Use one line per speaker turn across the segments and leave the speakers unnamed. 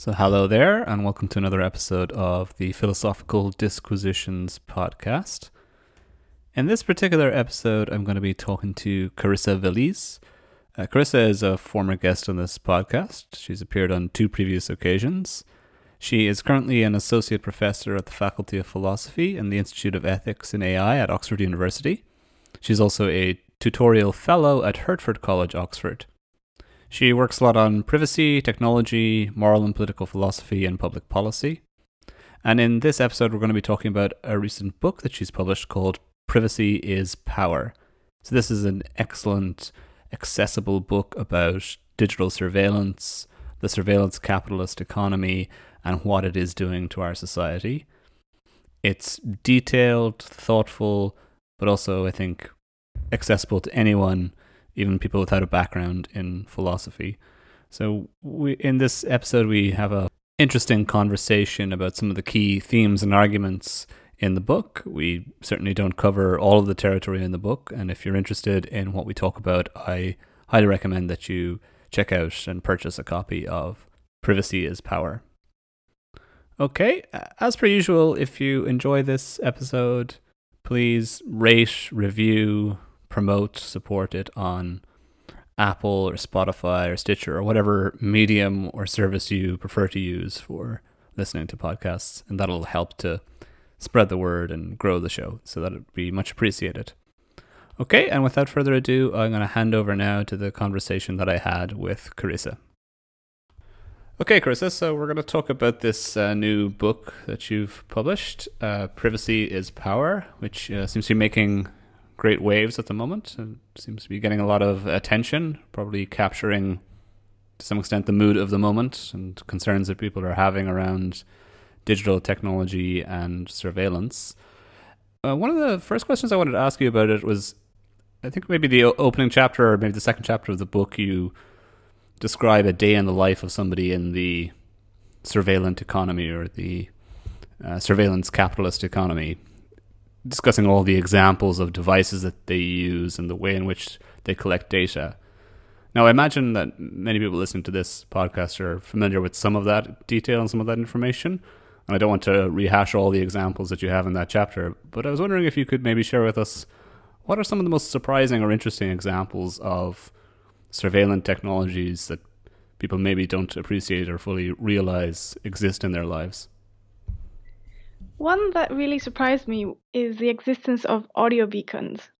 So, hello there, and welcome to another episode of the Philosophical Disquisitions podcast. In this particular episode, I'm going to be talking to Carissa Veliz. Uh, Carissa is a former guest on this podcast. She's appeared on two previous occasions. She is currently an associate professor at the Faculty of Philosophy and the Institute of Ethics in AI at Oxford University. She's also a tutorial fellow at Hertford College, Oxford. She works a lot on privacy, technology, moral and political philosophy, and public policy. And in this episode, we're going to be talking about a recent book that she's published called Privacy is Power. So, this is an excellent, accessible book about digital surveillance, the surveillance capitalist economy, and what it is doing to our society. It's detailed, thoughtful, but also, I think, accessible to anyone even people without a background in philosophy. So we in this episode we have a interesting conversation about some of the key themes and arguments in the book. We certainly don't cover all of the territory in the book, and if you're interested in what we talk about, I highly recommend that you check out and purchase a copy of Privacy is Power. Okay, as per usual, if you enjoy this episode, please rate, review, promote, support it on Apple or Spotify or Stitcher or whatever medium or service you prefer to use for listening to podcasts. And that'll help to spread the word and grow the show. So that'd be much appreciated. Okay, and without further ado, I'm going to hand over now to the conversation that I had with Carissa. Okay, Carissa, so we're going to talk about this uh, new book that you've published, uh, Privacy is Power, which uh, seems to be making great waves at the moment. It seems to be getting a lot of attention, probably capturing to some extent the mood of the moment and concerns that people are having around digital technology and surveillance. Uh, one of the first questions I wanted to ask you about it was I think maybe the opening chapter or maybe the second chapter of the book, you describe a day in the life of somebody in the surveillance economy or the uh, surveillance capitalist economy discussing all the examples of devices that they use and the way in which they collect data. Now, I imagine that many people listening to this podcast are familiar with some of that detail and some of that information. And I don't want to rehash all the examples that you have in that chapter, but I was wondering if you could maybe share with us what are some of the most surprising or interesting examples of surveillance technologies that people maybe don't appreciate or fully realize exist in their lives?
One that really surprised me is the existence of audio beacons.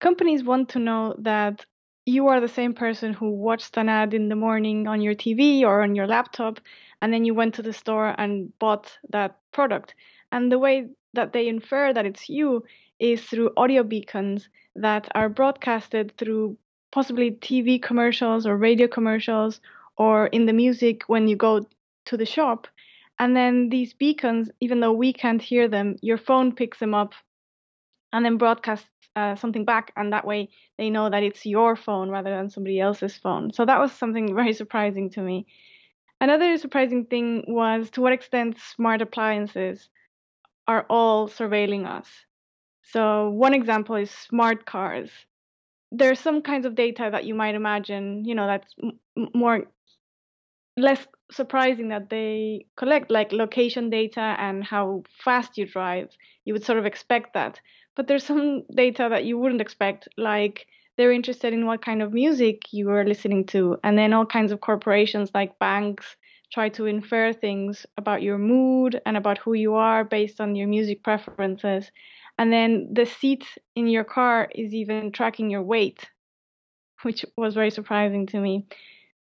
Companies want to know that you are the same person who watched an ad in the morning on your TV or on your laptop, and then you went to the store and bought that product. And the way that they infer that it's you is through audio beacons that are broadcasted through possibly TV commercials or radio commercials or in the music when you go to the shop. And then these beacons, even though we can't hear them, your phone picks them up and then broadcasts uh, something back. And that way they know that it's your phone rather than somebody else's phone. So that was something very surprising to me. Another surprising thing was to what extent smart appliances are all surveilling us. So, one example is smart cars. There are some kinds of data that you might imagine, you know, that's more less surprising that they collect like location data and how fast you drive. You would sort of expect that. But there's some data that you wouldn't expect, like they're interested in what kind of music you are listening to. And then all kinds of corporations like banks try to infer things about your mood and about who you are based on your music preferences. And then the seat in your car is even tracking your weight, which was very surprising to me.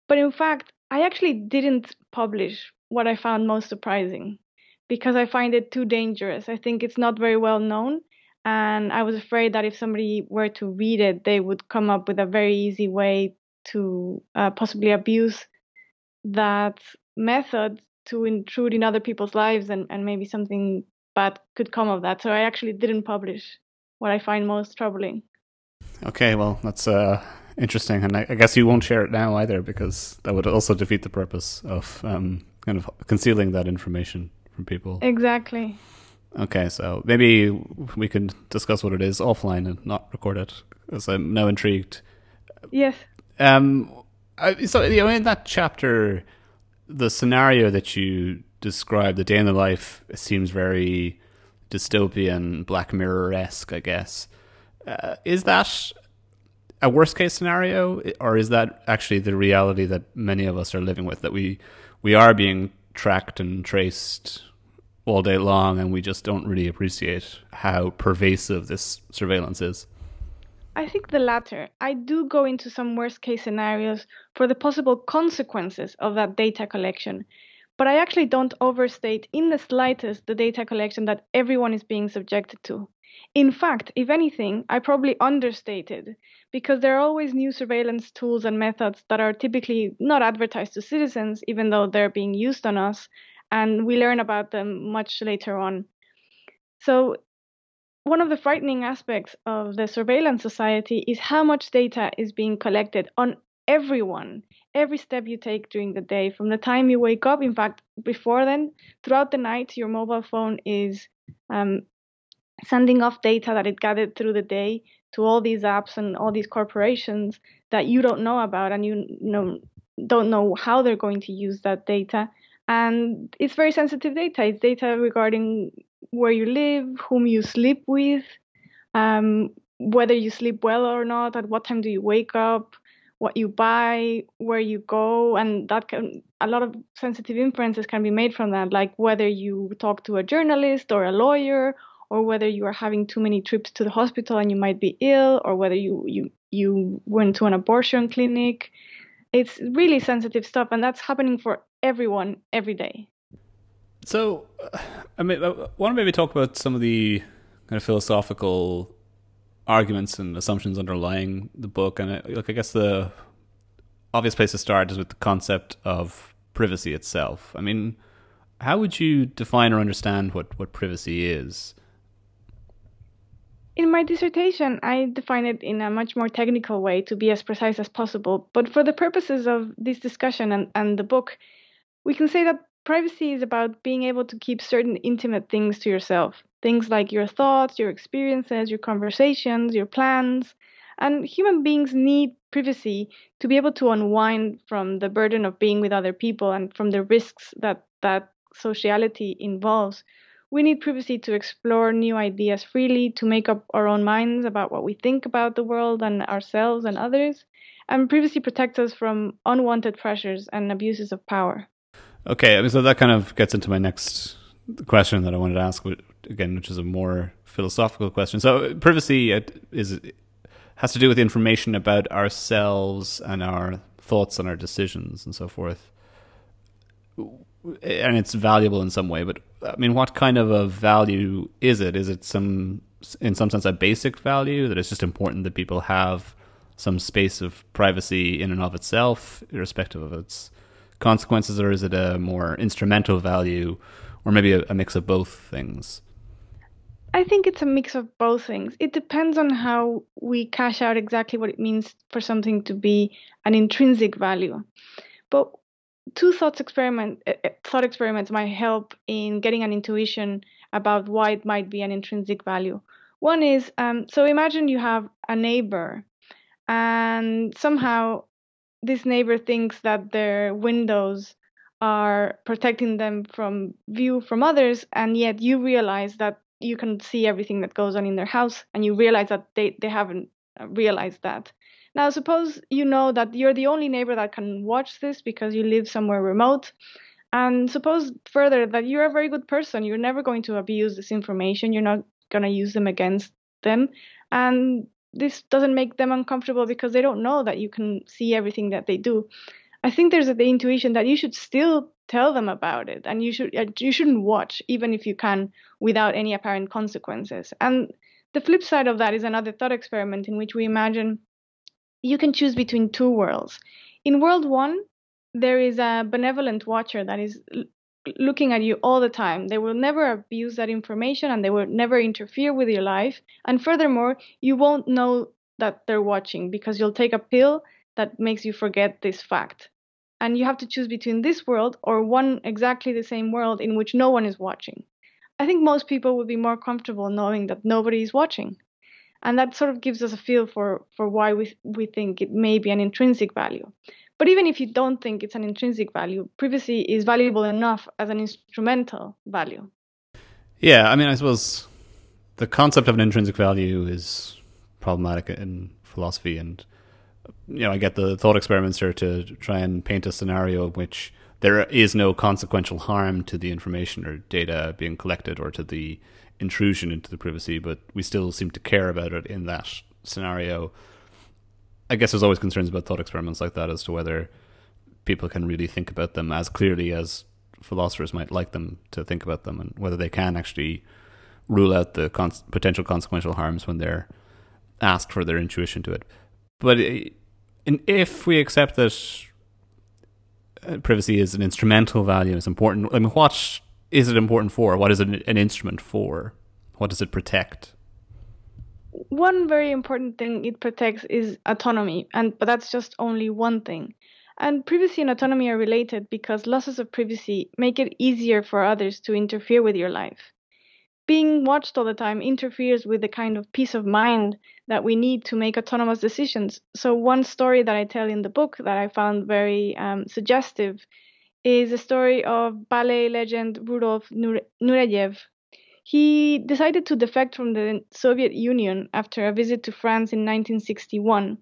But in fact, I actually didn't publish what I found most surprising because I find it too dangerous. I think it's not very well known. And I was afraid that if somebody were to read it, they would come up with a very easy way to uh, possibly abuse that method to intrude in other people's lives and, and maybe something bad could come of that. So I actually didn't publish what I find most troubling.
Okay, well, that's uh, interesting, and I, I, guess you won't share it now either because that would also defeat the purpose of um, kind of concealing that information from people.
Exactly.
Okay, so maybe we can discuss what it is offline and not record it, because I'm now intrigued.
Yes.
Um. I, so you know, in that chapter, the scenario that you describe, the day in the life, seems very dystopian, Black Mirror esque, I guess. Uh, is that a worst case scenario, or is that actually the reality that many of us are living with? That we we are being tracked and traced all day long, and we just don't really appreciate how pervasive this surveillance is.
I think the latter. I do go into some worst case scenarios for the possible consequences of that data collection. But I actually don't overstate in the slightest the data collection that everyone is being subjected to. In fact, if anything, I probably understated because there are always new surveillance tools and methods that are typically not advertised to citizens, even though they're being used on us, and we learn about them much later on. So, one of the frightening aspects of the surveillance society is how much data is being collected on everyone, every step you take during the day, from the time you wake up. In fact, before then, throughout the night, your mobile phone is um, sending off data that it gathered through the day to all these apps and all these corporations that you don't know about and you know don't know how they're going to use that data. And it's very sensitive data. It's data regarding where you live whom you sleep with um, whether you sleep well or not at what time do you wake up what you buy where you go and that can a lot of sensitive inferences can be made from that like whether you talk to a journalist or a lawyer or whether you are having too many trips to the hospital and you might be ill, or whether you you you went to an abortion clinic. It's really sensitive stuff, and that's happening for everyone every day.
So, uh, I mean, I want to maybe talk about some of the kind of philosophical arguments and assumptions underlying the book, and uh, I, like I guess the obvious place to start is with the concept of privacy itself. I mean, how would you define or understand what what privacy is?
In my dissertation, I define it in a much more technical way to be as precise as possible. But for the purposes of this discussion and, and the book, we can say that privacy is about being able to keep certain intimate things to yourself. Things like your thoughts, your experiences, your conversations, your plans. And human beings need privacy to be able to unwind from the burden of being with other people and from the risks that that sociality involves we need privacy to explore new ideas freely, to make up our own minds about what we think about the world and ourselves and others. And privacy protects us from unwanted pressures and abuses of power.
Okay, so that kind of gets into my next question that I wanted to ask again, which is a more philosophical question. So, uh, privacy uh, is has to do with information about ourselves and our thoughts and our decisions and so forth and it's valuable in some way. But I mean, what kind of a value is it? Is it some, in some sense, a basic value that it's just important that people have some space of privacy in and of itself, irrespective of its consequences, or is it a more instrumental value, or maybe a, a mix of both things?
I think it's a mix of both things. It depends on how we cash out exactly what it means for something to be an intrinsic value. But two thoughts experiment uh, thought experiments might help in getting an intuition about why it might be an intrinsic value. One is um, so imagine you have a neighbor, and somehow this neighbor thinks that their windows are protecting them from view from others, and yet you realize that you can see everything that goes on in their house, and you realize that they, they haven't realized that. Now, suppose you know that you're the only neighbor that can watch this because you live somewhere remote. And suppose further that you're a very good person. You're never going to abuse this information. You're not going to use them against them. And this doesn't make them uncomfortable because they don't know that you can see everything that they do. I think there's the intuition that you should still tell them about it and you should you shouldn't watch even if you can without any apparent consequences. And the flip side of that is another thought experiment in which we imagine you can choose between two worlds. In world one, there is a benevolent watcher that is l- looking at you all the time. They will never abuse that information and they will never interfere with your life. And furthermore, you won't know that they're watching because you'll take a pill that makes you forget this fact. And you have to choose between this world or one exactly the same world in which no one is watching. I think most people would be more comfortable knowing that nobody is watching and that sort of gives us a feel for for why we we think it may be an intrinsic value But even if you don't think it's an intrinsic value, privacy is valuable enough as an instrumental value.
Yeah, I mean, I suppose the concept of an intrinsic value is problematic in philosophy, and you know, I get the thought experiments here to try and paint a scenario in which there is no consequential harm to the information or data being collected or to the intrusion into the privacy, but we still seem to care about it in that scenario. I guess there's always concerns about thought experiments like that as to whether people can really think about them as clearly as philosophers might like them to think about them, and whether they can actually rule out the con- potential consequential harms when they're asked for their intuition to it. But if we accept that uh, privacy is an instrumental value, it's important. I mean, what is it important for? What is it an instrument for? What does it protect?
One very important thing it protects is autonomy, and but that's just only one thing. And privacy and autonomy are related because losses of privacy make it easier for others to interfere with your life. Being watched all the time interferes with the kind of peace of mind that we need to make autonomous decisions. So, one story that I tell in the book that I found very um, suggestive is the story of ballet legend Rudolf Nureyev. He decided to defect from the Soviet Union after a visit to France in 1961.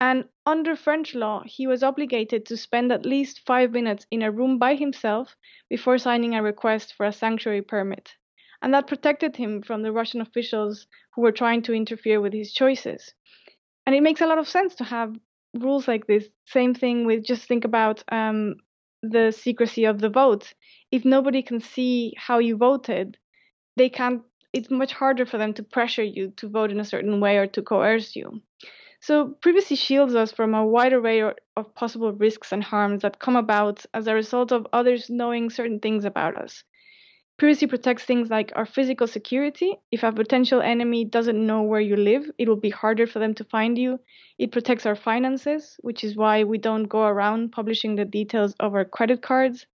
And under French law, he was obligated to spend at least five minutes in a room by himself before signing a request for a sanctuary permit. And that protected him from the Russian officials who were trying to interfere with his choices. And it makes a lot of sense to have rules like this. Same thing with just think about um, the secrecy of the vote. If nobody can see how you voted, they can't. It's much harder for them to pressure you to vote in a certain way or to coerce you. So, privacy shields us from a wide array of possible risks and harms that come about as a result of others knowing certain things about us. Privacy protects things like our physical security. If a potential enemy doesn't know where you live, it will be harder for them to find you. It protects our finances, which is why we don't go around publishing the details of our credit cards.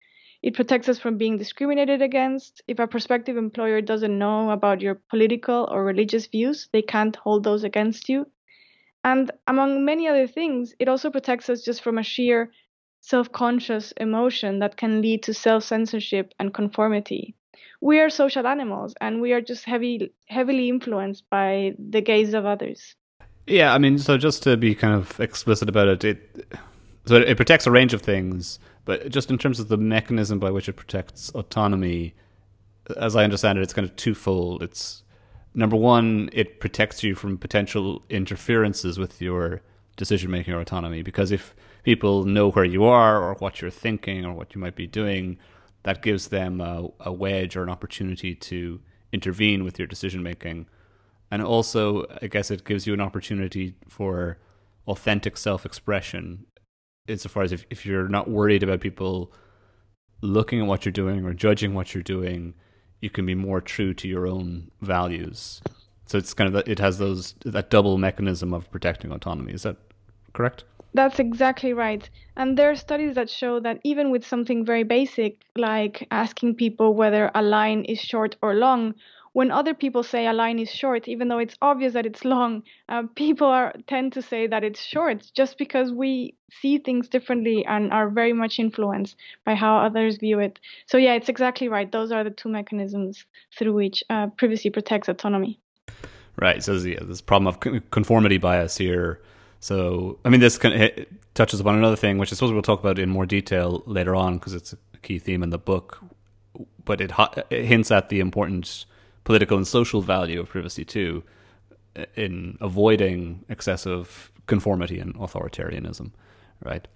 It protects us from being discriminated against. If a prospective employer doesn't know about your political or religious views, they can't hold those against you. And among many other things, it also protects us just from a sheer self conscious emotion that can lead to self censorship and conformity we are social animals and we are just heavy heavily influenced by the gaze of others.
Yeah i mean so just to be kind of explicit about it it so it protects a range of things but just in terms of the mechanism by which it protects autonomy as i understand it it's kind of twofold. It's number one it protects you from potential interferences with your decision making or autonomy because if people know where you are or what you're thinking or what you might be doing that gives them a, a wedge or an opportunity to intervene with your decision making. And also, I guess it gives you an opportunity for authentic self expression insofar as if, if you're not worried about people looking at what you're doing or judging what you're doing, you can be more true to your own values. So it's kind of it has those that double mechanism of protecting autonomy. Is that correct?
That's exactly right. And there are studies that show that even with something very basic, like asking people whether a line is short or long, when other people say a line is short, even though it's obvious that it's long, uh, people are tend to say that it's short just because we see things differently and are very much influenced by how others view it. So yeah, it's exactly right. Those are the two mechanisms through which uh, privacy protects autonomy.
Right. So yeah, this problem of conformity bias here so, I mean, this kind of touches upon another thing, which I suppose we'll talk about in more detail later on because it's a key theme in the book. But it, it hints at the important political and social value of privacy too, in avoiding excessive conformity and authoritarianism, right?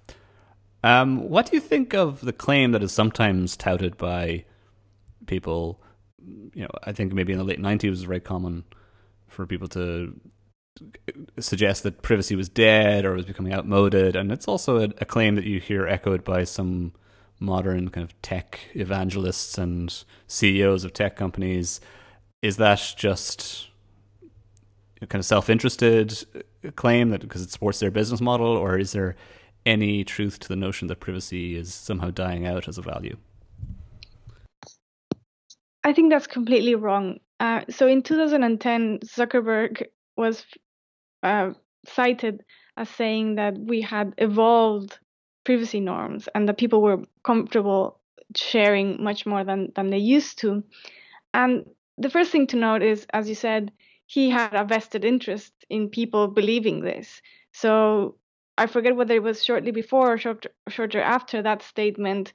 Um, what do you think of the claim that is sometimes touted by people? You know, I think maybe in the late '90s it was very common for people to suggest that privacy was dead or was becoming outmoded. And it's also a, a, claim that you hear echoed by some modern kind of tech evangelists and CEOs of tech companies. Is that just a kind of self interested claim that because it supports their business model, or is there any truth to the notion that privacy is somehow dying out as a value?
I think that's completely wrong. Uh, so in 2010, Zuckerberg was uh, cited as saying that we had evolved privacy norms and that people were comfortable sharing much more than than they used to. And the first thing to note is, as you said, he had a vested interest in people believing this. So I forget whether it was shortly before or short, shorter after that statement,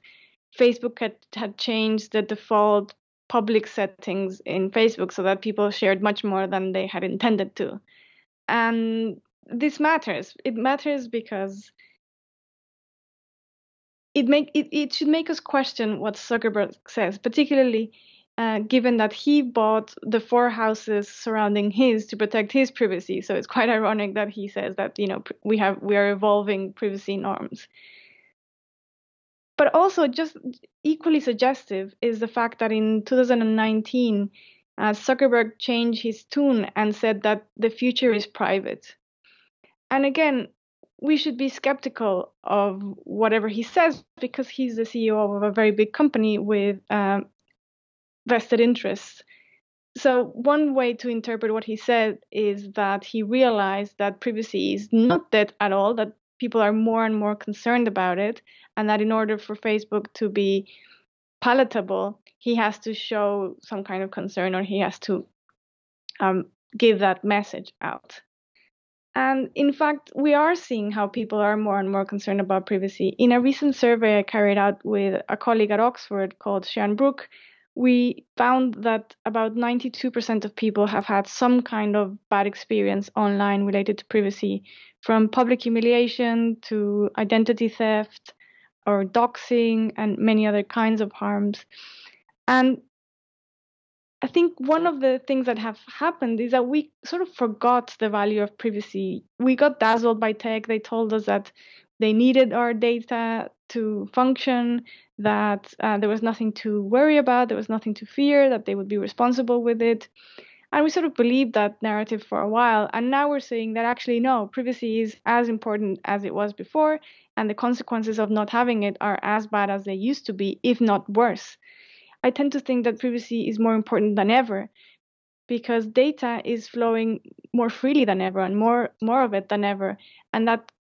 Facebook had, had changed the default public settings in Facebook so that people shared much more than they had intended to. And this matters. It matters because it make it, it should make us question what Zuckerberg says, particularly uh, given that he bought the four houses surrounding his to protect his privacy. So it's quite ironic that he says that you know we have we are evolving privacy norms. But also, just equally suggestive is the fact that in 2019, uh, Zuckerberg changed his tune and said that the future is private. And again, we should be skeptical of whatever he says because he's the CEO of a very big company with um, vested interests. So, one way to interpret what he said is that he realized that privacy is not dead at all, that people are more and more concerned about it, and that in order for Facebook to be palatable, he has to show some kind of concern or he has to um, give that message out. And in fact, we are seeing how people are more and more concerned about privacy. In a recent survey I carried out with a colleague at Oxford called Sian Brooke, we found that about 92% of people have had some kind of bad experience online related to privacy, from public humiliation to identity theft or doxing and many other kinds of harms. And I think one of the things that have happened is that we sort of forgot the value of privacy. We got dazzled by tech. They told us that they needed our data to function, that uh, there was nothing to worry about, there was nothing to fear, that they would be responsible with it. And we sort of believed that narrative for a while. And now we're saying that actually, no, privacy is as important as it was before. And the consequences of not having it are as bad as they used to be, if not worse. I tend to think that privacy is more important than ever because data is flowing more freely than ever and more more of it than ever and that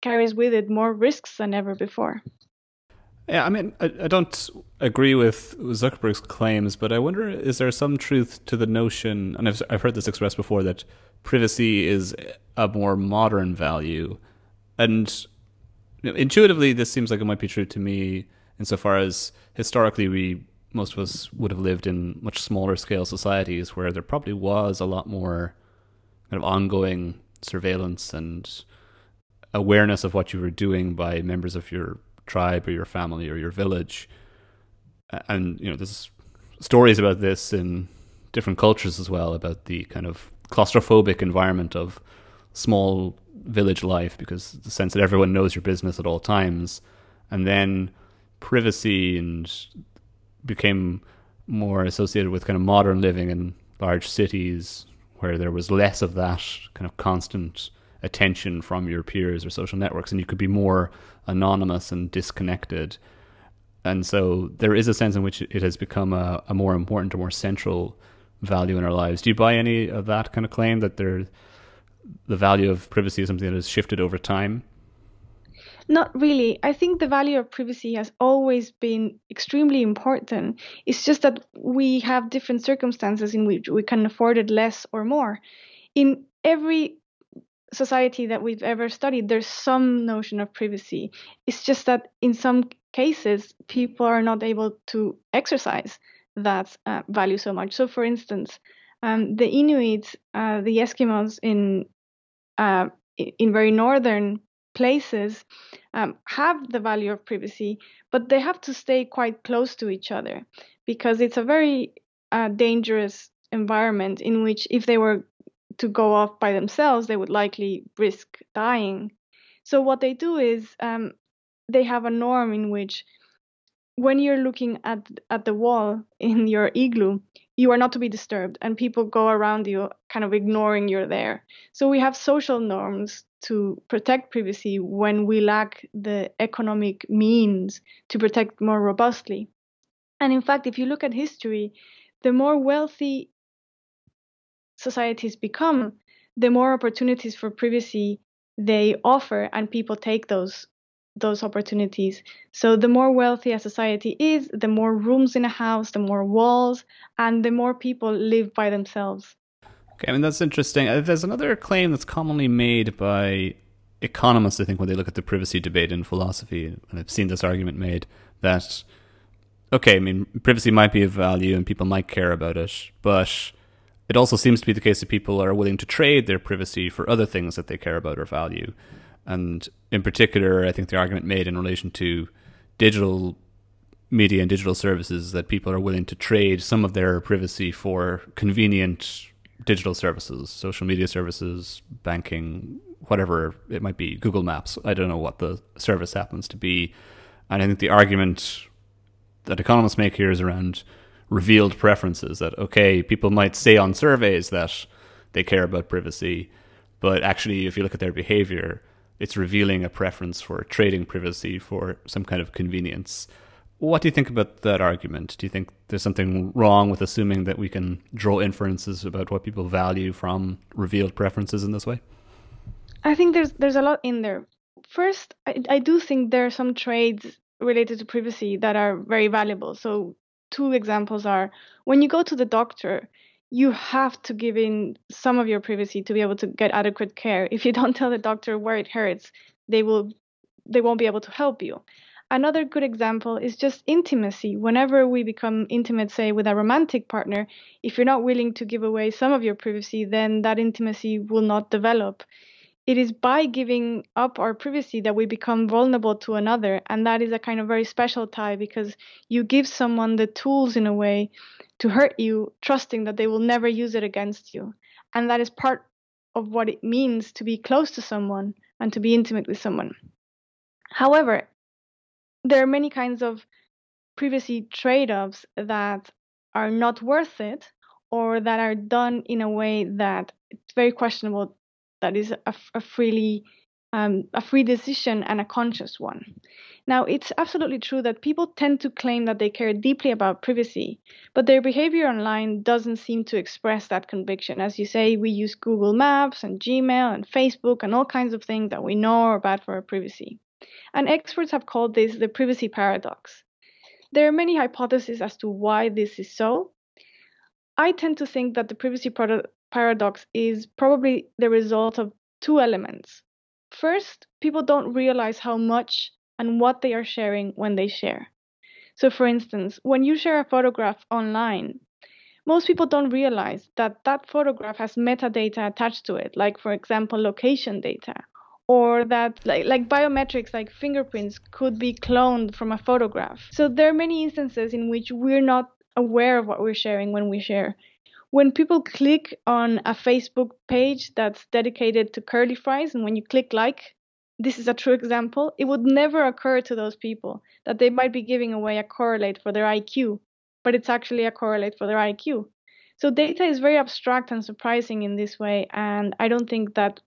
carries with it more risks than ever before
yeah, I mean, I, I don't agree with Zuckerberg's claims, but I wonder is there some truth to the notion, and I've, I've heard this expressed before, that privacy is a more modern value. And intuitively, this seems like it might be true to me insofar as historically we most of us would have lived in much smaller scale societies where there probably was a lot more kind of ongoing surveillance and awareness of what you were doing by members of your tribe or your family or your village. And you know, there's stories about this in different cultures as well about the kind of claustrophobic environment of small village life because the sense that everyone knows your business at all times. And then privacy and became more associated with kind of modern living in large cities where there was less of that kind of constant attention from your peers or social networks and you could be more anonymous and disconnected. And so there is a sense in which it has become a, a more important or more central value in our lives. Do you buy any of that kind of claim that there the value of privacy is something that has shifted over time
not really. I think the value of privacy has always been extremely important. It's just that we have different circumstances in which we can afford it less or more. In every society that we've ever studied, there's some notion of privacy. It's just that in some cases, people are not able to exercise that uh, value so much. So, for instance, um, the Inuits, uh, the Eskimos in uh, in very northern places um, have the value of privacy, but they have to stay quite close to each other because it's a very uh, dangerous environment in which if they were to go off by themselves, they would likely risk dying. So what they do is um, they have a norm in which when you're looking at at the wall in your igloo, you are not to be disturbed, and people go around you, kind of ignoring you're there. So we have social norms to protect privacy when we lack the economic means to protect more robustly. And in fact, if you look at history, the more wealthy societies become, the more opportunities for privacy they offer, and people take those those opportunities. So the more wealthy a society is, the more rooms in a house, the more walls, and the more people live by themselves.
Okay, I mean that's interesting. Uh, there's another claim that's commonly made by economists, I think, when they look at the privacy debate in philosophy, and I've seen this argument made that okay, I mean privacy might be of value and people might care about it, but it also seems to be the case that people are willing to trade their privacy for other things that they care about or value. And in particular, I think the argument made in relation to digital media and digital services that people are willing to trade some of their privacy for convenient digital services, social media services, banking, whatever it might be, Google Maps. I don't know what the service happens to be. And I think the argument that economists make here is around revealed preferences that, okay, people might say on surveys that they care about privacy, but actually, if you look at their behavior, it's revealing a preference for trading privacy for some kind of convenience. What do you think about that argument? Do you think there's something wrong with assuming that we can draw inferences about what people value from revealed preferences in this way?
I think there's there's a lot in there. First, I, I do think there are some trades related to privacy that are very valuable. So two examples are when you go to the doctor, you have to give in some of your privacy to be able to get adequate care. If you don't tell the doctor where it hurts, they will they won't be able to help you. Another good example is just intimacy. Whenever we become intimate, say with a romantic partner, if you're not willing to give away some of your privacy, then that intimacy will not develop. It is by giving up our privacy that we become vulnerable to another. And that is a kind of very special tie because you give someone the tools in a way to hurt you, trusting that they will never use it against you. And that is part of what it means to be close to someone and to be intimate with someone. However, there are many kinds of privacy trade offs that are not worth it or that are done in a way that it's very questionable that is a, a freely um, a free decision and a conscious one. Now, it's absolutely true that people tend to claim that they care deeply about privacy, but their behavior online doesn't seem to express that conviction. As you say, we use Google Maps and Gmail and Facebook and all kinds of things that we know are bad for our privacy. And experts have called this the privacy paradox. There are many hypotheses as to why this is so. I tend to think that the privacy paradox is probably the result of two elements. First, people don't realize how much and what they are sharing when they share. So, for instance, when you share a photograph online, most people don't realize that that photograph has metadata attached to it, like, for example, location data, or that like, like biometrics like fingerprints could be cloned from a photograph. So, there are many instances in which we're not aware of what we're sharing when we share. When people click on a Facebook page that's dedicated to curly fries, and when you click like, this is a true example, it would never occur to those people that they might be giving away a correlate for their IQ, but it's actually a correlate for their IQ. So data is very abstract and surprising in this way, and I don't think that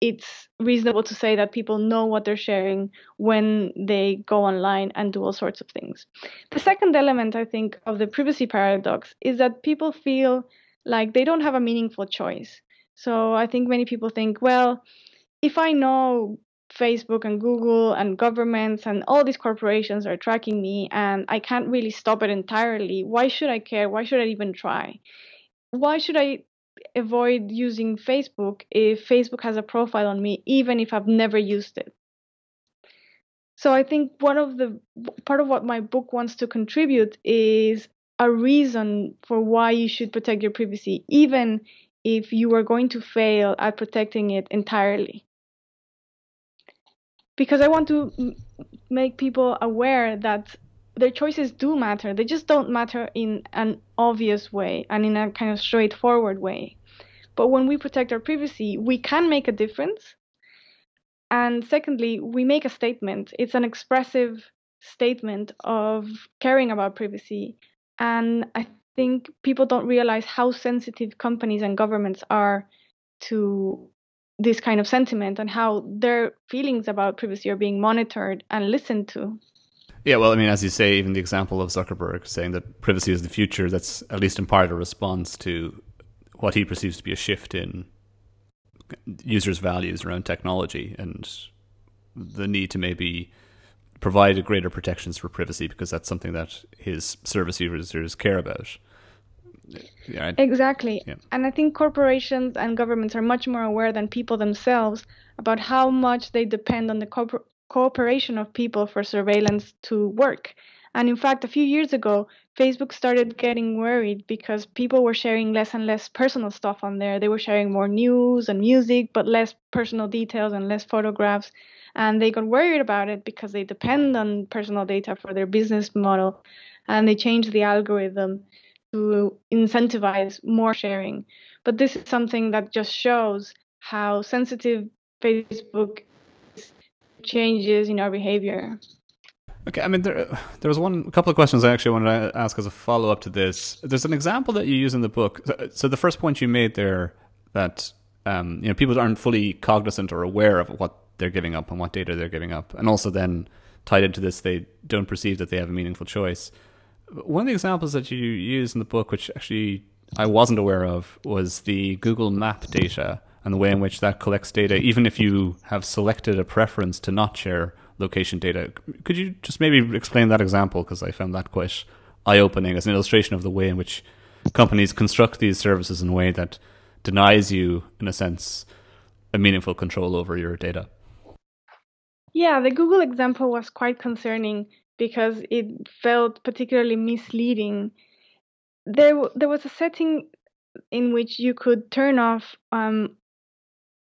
it's reasonable to say that people know what they're sharing when they go online and do all sorts of things. The second element, I think, of the privacy paradox is that people feel like they don't have a meaningful choice. So I think many people think, well, if I know Facebook and Google and governments and all these corporations are tracking me and I can't really stop it entirely, why should I care? Why should I even try? Why should I avoid using Facebook if Facebook has a profile on me, even if I've never used it? So I think one of the part of what my book wants to contribute is a reason for why you should protect your privacy, even if you are going to fail at protecting it entirely because I want to make people aware that their choices do matter. They just don't matter in an obvious way and in a kind of straightforward way. But when we protect our privacy, we can make a difference. And secondly, we make a statement. It's an expressive statement of caring about privacy. And I think people don't realize how sensitive companies and governments are to this kind of sentiment and how their feelings about privacy are being monitored and listened to.
Yeah, well, I mean, as you say, even the example of Zuckerberg saying that privacy is the future, that's at least in part a response to what he perceives to be a shift in users' values around technology. And the need to maybe provide greater protections for privacy because that's something that his service users care about.
Yeah, exactly. Yeah. And I think corporations and governments are much more aware than people themselves about how much they depend on the co- cooperation of people for surveillance to work. And in fact, a few years ago, Facebook started getting worried because people were sharing less and less personal stuff on there. They were sharing more news and music, but less personal details and less photographs. And they got worried about it because they depend on personal data for their business model. And they changed the algorithm to incentivize more sharing. But this is something that just shows how sensitive Facebook changes in our behavior.
Okay, I mean there there was one couple of questions I actually wanted to ask as a follow up to this. There's an example that you use in the book. So, so the first point you made there that um, you know people aren't fully cognizant or aware of what they're giving up and what data they're giving up, and also then tied into this they don't perceive that they have a meaningful choice. One of the examples that you use in the book, which actually I wasn't aware of, was the Google Map data and the way in which that collects data, even if you have selected a preference to not share location data. Could you just maybe explain that example? Because I found that quite eye opening as an illustration of the way in which companies construct these services in a way that denies you, in a sense, a meaningful control over your data.
Yeah, the Google example was quite concerning because it felt particularly misleading. There, there was a setting in which you could turn off um,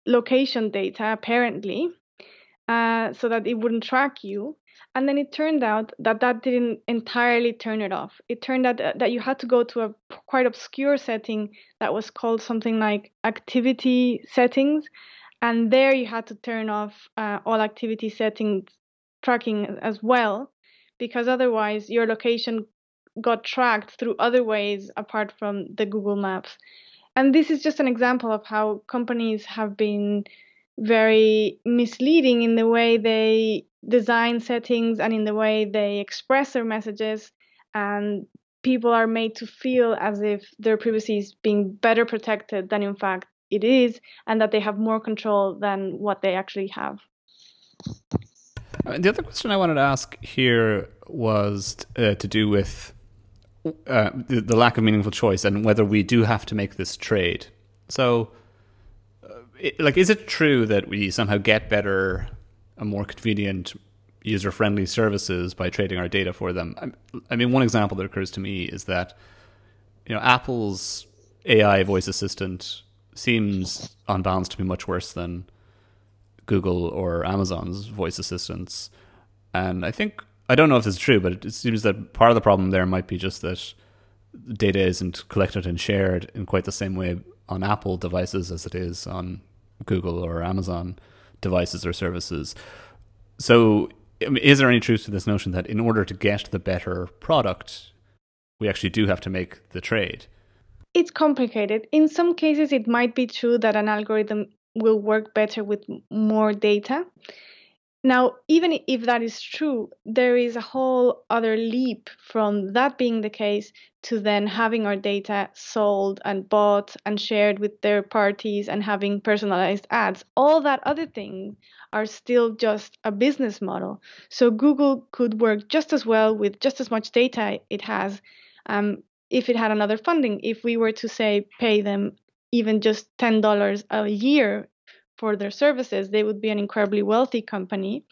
location data, apparently, uh, so that it wouldn't track you. And then it turned out that that didn't entirely turn it off. It turned out that you had to go to a quite obscure setting that was called something like activity settings. And there you had to turn off uh, all activity settings tracking as well, because otherwise your location got tracked through other ways apart from the Google Maps. And this is just an example of how companies have been very misleading in the way they design settings and in the way they express their messages. And people are made to feel as if their privacy is being better protected than in fact it is and that they have more control than what they actually have.
Uh, the other question i wanted to ask here was uh, to do with uh, the, the lack of meaningful choice and whether we do have to make this trade so like, is it true that we somehow get better, a more convenient, user friendly services by trading our data for them? I mean, one example that occurs to me is that, you know, Apple's AI voice assistant seems on balance to be much worse than Google or Amazon's voice assistants. And I think, I don't know if this is true, but it seems that part of the problem there might be just that data isn't collected and shared in quite the same way on Apple devices as it is on Google or Amazon devices or services. So, is there any truth to this notion that in order to get the better product, we actually do have to make the trade?
It's complicated. In some cases, it might be true that an algorithm will work better with more data. Now, even if that is true, there is a whole other leap from that being the case to then having our data sold and bought and shared with third parties and having personalized ads. All that other things are still just a business model. So Google could work just as well with just as much data it has um, if it had another funding. If we were to say pay them even just $10 a year for their services, they would be an incredibly wealthy company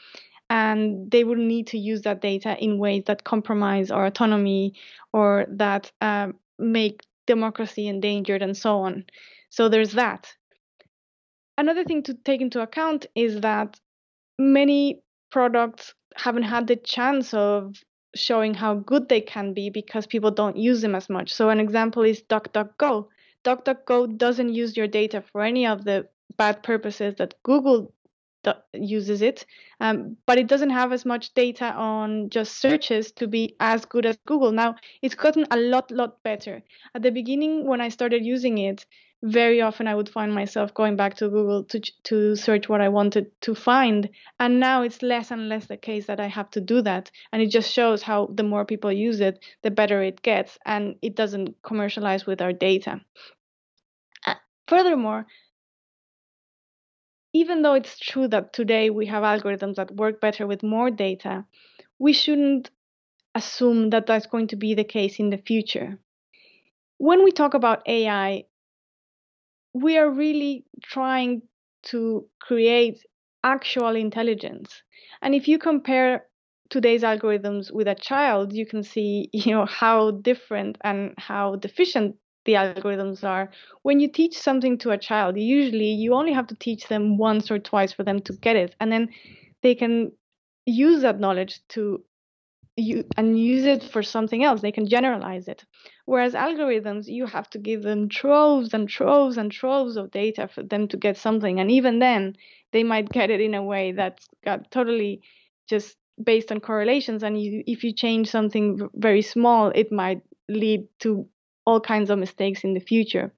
and they would need to use that data in ways that compromise our autonomy or that uh, make democracy endangered and so on. So there's that. Another thing to take into account is that many products haven't had the chance of showing how good they can be because people don't use them as much. So an example is DuckDuckGo. DuckDuckGo doesn't use your data for any of the bad purposes that Google uses it, um, but it doesn't have as much data on just searches to be as good as Google. Now it's gotten a lot, lot better. At the beginning, when I started using it, very often I would find myself going back to Google to to search what I wanted to find, and now it's less and less the case that I have to do that. And it just shows how the more people use it, the better it gets, and it doesn't commercialize with our data. Uh, furthermore, even though it's true that today we have algorithms that work better with more data, we shouldn't assume that that's going to be the case in the future. When we talk about AI, we are really trying to create actual intelligence. And if you compare today's algorithms with a child, you can see, you know, how different and how deficient the algorithms are. When you teach something to a child, usually you only have to teach them once or twice for them to get it, and then they can use that knowledge to you and use it for something else. They can generalize it. Whereas algorithms, you have to give them troves and troves and troves of data for them to get something, and even then, they might get it in a way that's got totally just based on correlations. And you, if you change something very small, it might lead to all kinds of mistakes in the future.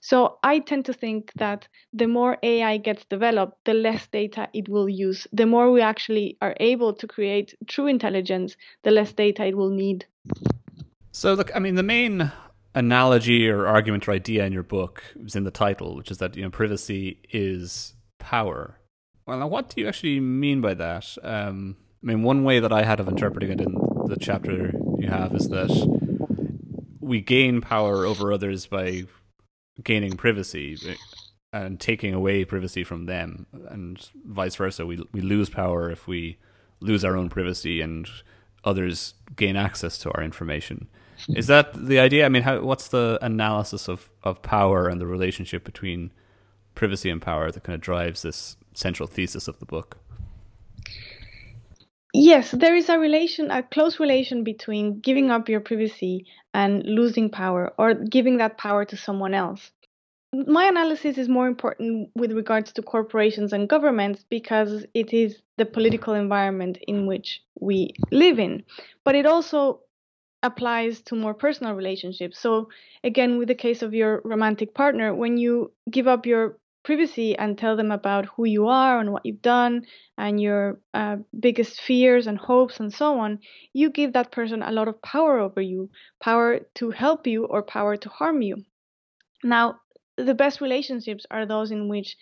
So I tend to think that the more AI gets developed, the less data it will use. The more we actually are able to create true intelligence, the less data it will need.
So, look, I mean, the main analogy or argument or idea in your book is in the title, which is that you know privacy is power. Well, now, what do you actually mean by that? Um, I mean, one way that I had of interpreting it in the chapter you have is that we gain power over others by gaining privacy and taking away privacy from them, and vice versa. We we lose power if we lose our own privacy and others gain access to our information. Is that the idea? I mean, how, what's the analysis of, of power and the relationship between privacy and power that kind of drives this central thesis of the book?
Yes, there is a relation, a close relation between giving up your privacy and losing power or giving that power to someone else. My analysis is more important with regards to corporations and governments because it is the political environment in which we live in. But it also applies to more personal relationships. So, again, with the case of your romantic partner, when you give up your privacy and tell them about who you are and what you've done and your uh, biggest fears and hopes and so on, you give that person a lot of power over you power to help you or power to harm you. Now, the best relationships are those in which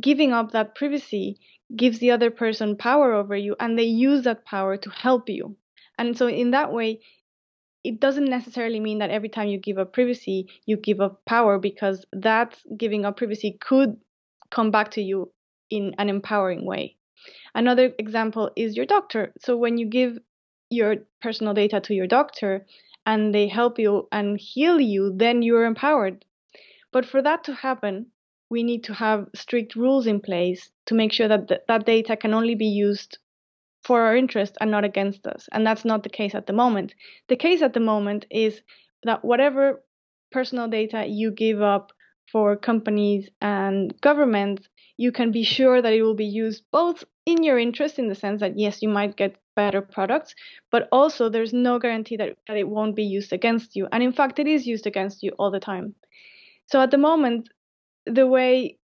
giving up that privacy gives the other person power over you and they use that power to help you. And so, in that way, it doesn't necessarily mean that every time you give up privacy, you give up power because that giving up privacy could come back to you in an empowering way. Another example is your doctor. So when you give your personal data to your doctor and they help you and heal you, then you're empowered. But for that to happen, we need to have strict rules in place to make sure that th- that data can only be used for our interest and not against us. And that's not the case at the moment. The case at the moment is that whatever personal data you give up for companies and governments, you can be sure that it will be used both in your interest, in the sense that yes, you might get better products, but also there's no guarantee that, that it won't be used against you. And in fact, it is used against you all the time. So at the moment, the way,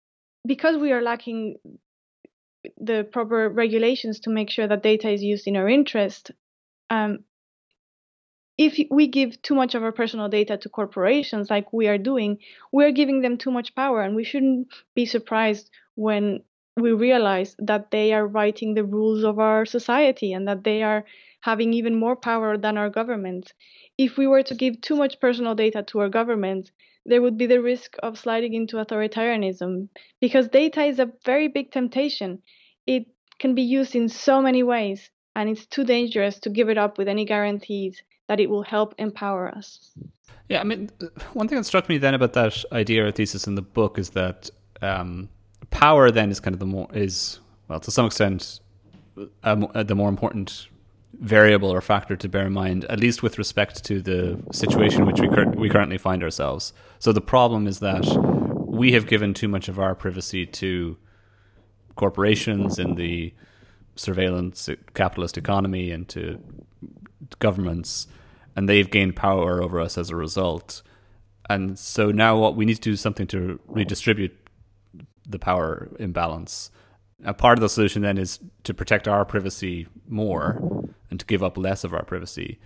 because we are lacking the proper regulations to make sure that data is used in our interest. Um, if we give too much of our personal data to corporations, like we are doing, we're giving them too much power, and we shouldn't be surprised when we realize that they are writing the rules of our society and that they are having even more power than our government. If we were to give too much personal data to our government, there would be the risk of sliding into authoritarianism because data is a very big temptation. It can be used in so many ways, and it's too dangerous to give it up with any guarantees that it will help empower us.
Yeah, I mean, one thing that struck me then about that idea or thesis in the book is that um, power then is kind of the more is well to some extent uh, the more important variable or factor to bear in mind, at least with respect to the situation in which we, cur- we currently find ourselves. So the problem is that we have given too much of our privacy to corporations in the surveillance capitalist economy and to governments, and they've gained power over us as a result. And so now what we need to do is something to redistribute the power imbalance a part of the solution then is to protect our privacy more and to give up less of our privacy.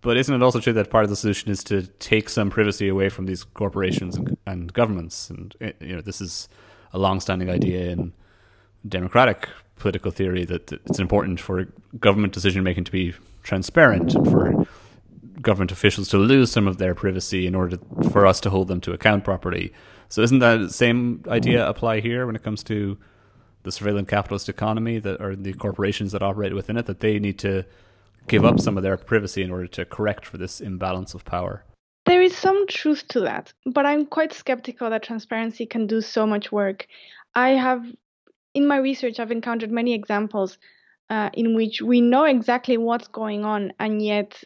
But isn't it also true that part of the solution is to take some privacy away from these corporations and, and governments? And eh, you know, this is a long-standing idea in democratic political theory that it's important for government decision making to be transparent and for government officials to lose some of their privacy in order to, for us to hold them to account properly. So, isn't that same idea apply here when it comes to the surveillance capitalist economy that or the corporations that operate within it that they need to give up some of their privacy in order to correct for this imbalance of power?
There is some truth to that, but I'm quite skeptical that transparency can do so much work. I have, in my research, I've encountered many examples uh, in which we know exactly what's going on, and yet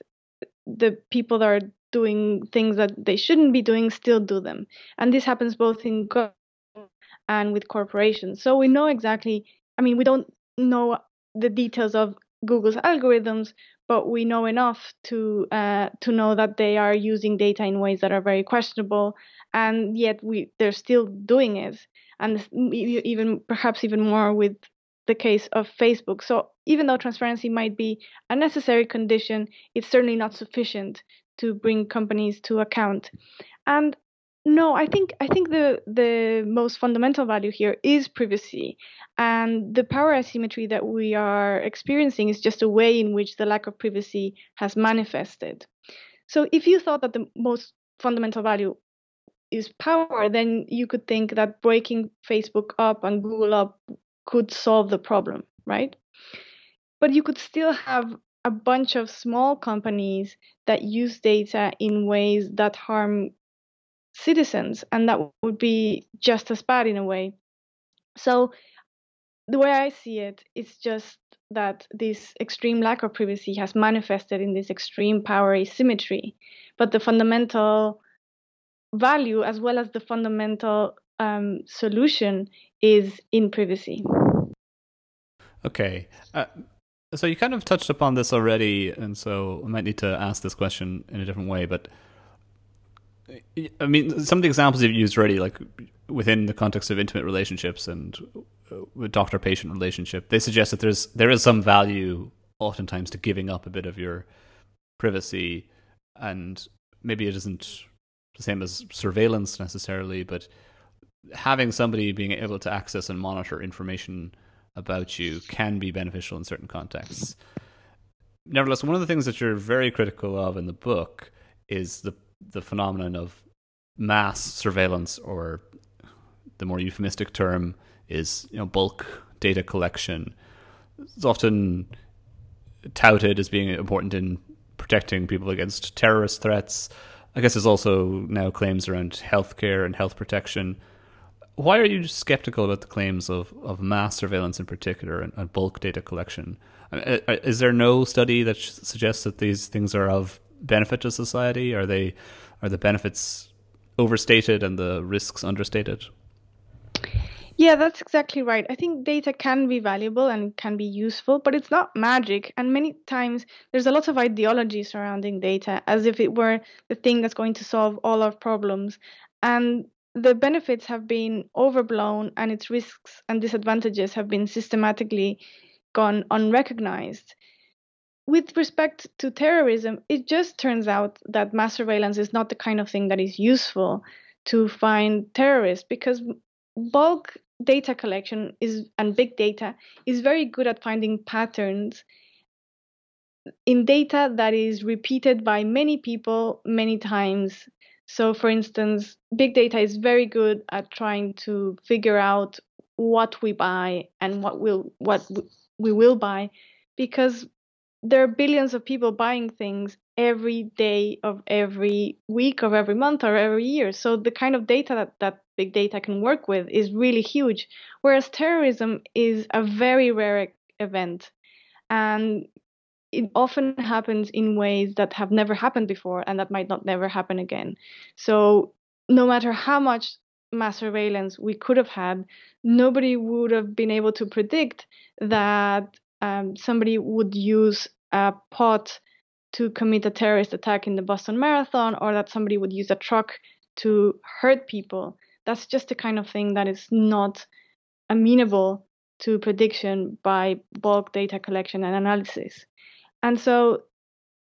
the people that are doing things that they shouldn't be doing still do them. And this happens both in government and with corporations. So we know exactly, I mean, we don't know the details of Google's algorithms, but we know enough to uh, to know that they are using data in ways that are very questionable, and yet we they're still doing it, and even perhaps even more with the case of Facebook. So even though transparency might be a necessary condition, it's certainly not sufficient to bring companies to account. And no, I think I think the the most fundamental value here is privacy, and the power asymmetry that we are experiencing is just a way in which the lack of privacy has manifested. So, if you thought that the most fundamental value is power, then you could think that breaking Facebook up and Google up could solve the problem, right? But you could still have a bunch of small companies that use data in ways that harm citizens, and that would be just as bad in a way. So, the way I see it, it's just that this extreme lack of privacy has manifested in this extreme power asymmetry. But the fundamental value, as well as the fundamental um, solution, is in privacy.
Okay. Uh, so you kind of touched upon this already, and so I might need to ask this question in a different way. But I mean, some of the examples you've used already, like within the context of intimate relationships and uh, doctor-patient relationship, they suggest that there's there is some value, oftentimes, to giving up a bit of your privacy, and maybe it isn't the same as surveillance necessarily, but having somebody being able to access and monitor information about you can be beneficial in certain contexts. Nevertheless, one of the things that you're very critical of in the book is the the phenomenon of mass surveillance, or the more euphemistic term is you know bulk data collection. It's often touted as being important in protecting people against terrorist threats. I guess there's also now claims around healthcare and health protection why are you skeptical about the claims of, of mass surveillance in particular and, and bulk data collection? Uh, uh, is there no study that suggests that these things are of benefit to society? Are they are the benefits overstated and the risks understated?
Yeah, that's exactly right. I think data can be valuable and can be useful, but it's not magic. And many times there's a lot of ideology surrounding data as if it were the thing that's going to solve all our problems. And the benefits have been overblown and its risks and disadvantages have been systematically gone unrecognized. With respect to terrorism, it just turns out that mass surveillance is not the kind of thing that is useful to find terrorists because bulk data collection is and big data is very good at finding patterns in data that is repeated by many people many times. So, for instance, big data is very good at trying to figure out what we buy and what will what we will buy, because there are billions of people buying things every day of every week of every month or every year. So the kind of data that, that big data can work with is really huge. Whereas terrorism is a very rare event. And it often happens in ways that have never happened before and that might not never happen again. So no matter how much mass surveillance we could have had, nobody would have been able to predict that um, somebody would use a pot to commit a terrorist attack in the Boston Marathon or that somebody would use a truck to hurt people. That's just the kind of thing that is not amenable to prediction by bulk data collection and analysis. And so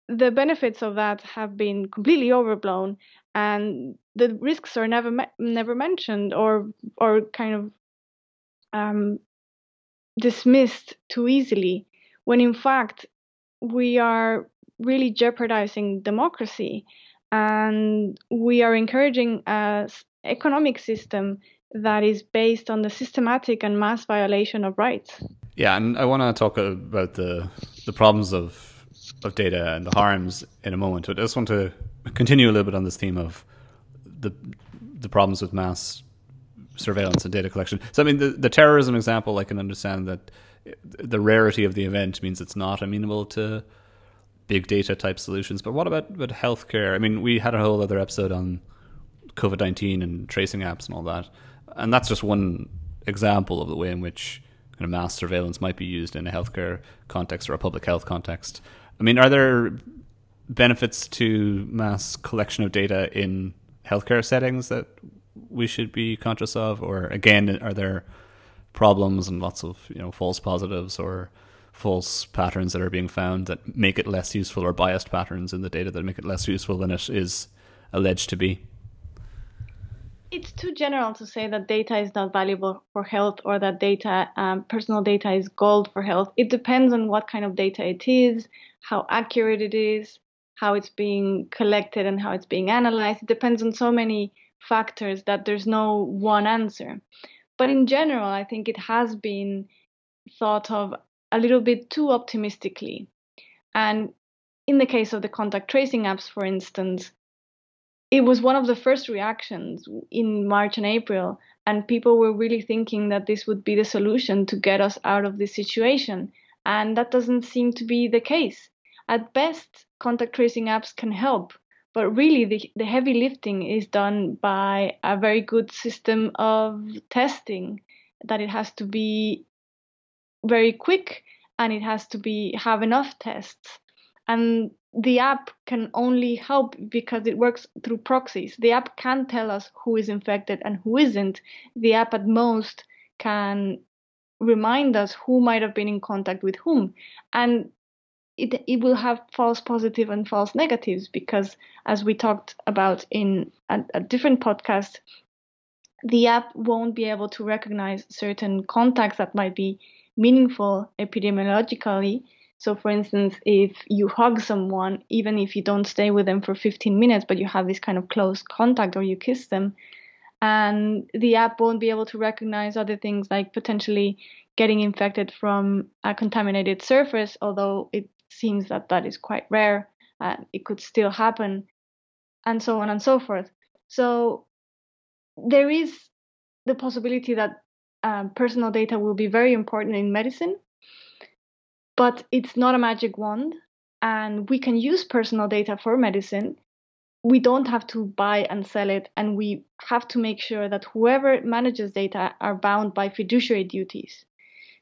the benefits of that have been completely overblown and the risks are never never mentioned or or kind of um, dismissed too easily, when in fact we are really jeopardizing democracy and we are encouraging an economic system that is based on the systematic and mass violation of rights.
Yeah, and I want to talk about the the problems of of data and the harms in a moment. But I just want to continue a little bit on this theme of the the problems with mass surveillance and data collection. So, I mean, the, the terrorism example, I can understand that the rarity of the event means it's not amenable to big data type solutions. But what about with healthcare? I mean, we had a whole other episode on COVID nineteen and tracing apps and all that, and that's just one example of the way in which kind of mass surveillance might be used in a healthcare context or a public health context. I mean, are there benefits to mass collection of data in healthcare settings that we should be conscious of, or again, are there problems and lots of you know false positives or false patterns that are being found that make it less useful, or biased patterns in the data that make it less useful than it is alleged to be?
It's too general to say that data is not valuable for health or that data, um, personal data, is gold for health. It depends on what kind of data it is, how accurate it is, how it's being collected, and how it's being analyzed. It depends on so many factors that there's no one answer. But in general, I think it has been thought of a little bit too optimistically. And in the case of the contact tracing apps, for instance, it was one of the first reactions in March and April, and people were really thinking that this would be the solution to get us out of this situation. And that doesn't seem to be the case. At best, contact tracing apps can help, but really the, the heavy lifting is done by a very good system of testing that it has to be very quick and it has to be have enough tests. And the app can only help because it works through proxies. The app can tell us who is infected and who isn't. The app at most can remind us who might have been in contact with whom. And it, it will have false positive and false negatives because as we talked about in a, a different podcast the app won't be able to recognize certain contacts that might be meaningful epidemiologically. So for instance if you hug someone even if you don't stay with them for 15 minutes but you have this kind of close contact or you kiss them and the app won't be able to recognize other things like potentially getting infected from a contaminated surface although it seems that that is quite rare and it could still happen and so on and so forth. So there is the possibility that um, personal data will be very important in medicine but it's not a magic wand and we can use personal data for medicine. We don't have to buy and sell it and we have to make sure that whoever manages data are bound by fiduciary duties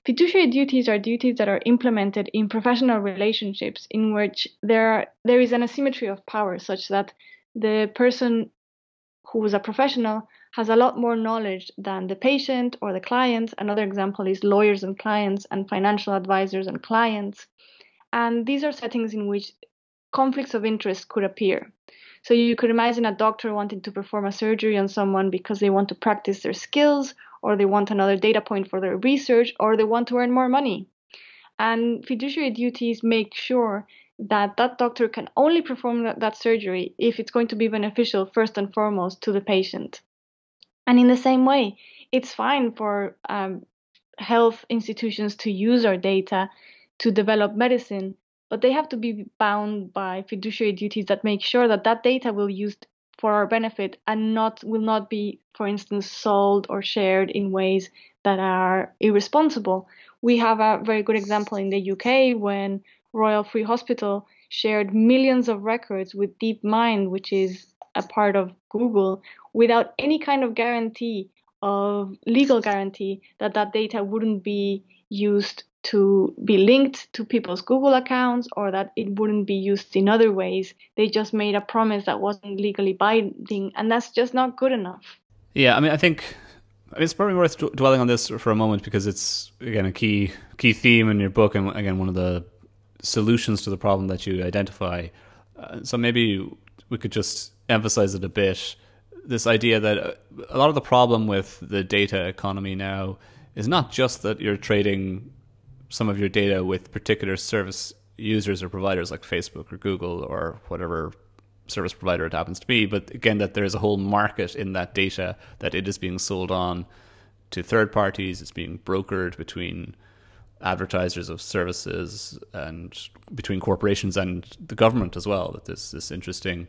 Fiduciary duties are duties that are implemented in professional relationships in which there are, there is an asymmetry of power such that the person who is a professional has a lot more knowledge than the patient or the client. Another example is lawyers and clients and financial advisors and clients. And these are settings in which conflicts of interest could appear. So you could imagine a doctor wanting to perform a surgery on someone because they want to practice their skills or they want another data point for their research, or they want to earn more money. And fiduciary duties make sure that that doctor can only perform that, that surgery if it's going to be beneficial first and foremost to the patient. And in the same way, it's fine for um, health institutions to use our data to develop medicine, but they have to be bound by fiduciary duties that make sure that that data will used for our benefit and not will not be for instance sold or shared in ways that are irresponsible. We have a very good example in the UK when Royal Free Hospital shared millions of records with DeepMind which is a part of Google without any kind of guarantee of legal guarantee that that data wouldn't be used to be linked to people's Google accounts or that it wouldn't be used in other ways. They just made a promise that wasn't legally binding, and that's just not good enough.
Yeah, I mean, I think it's probably worth dwelling on this for a moment because it's again a key key theme in your book, and again one of the solutions to the problem that you identify. Uh, so maybe we could just emphasize it a bit. This idea that a lot of the problem with the data economy now is not just that you're trading some of your data with particular service users or providers like Facebook or Google or whatever service provider it happens to be, but again, that there's a whole market in that data that it is being sold on to third parties, it's being brokered between advertisers of services and between corporations and the government as well. That there's this interesting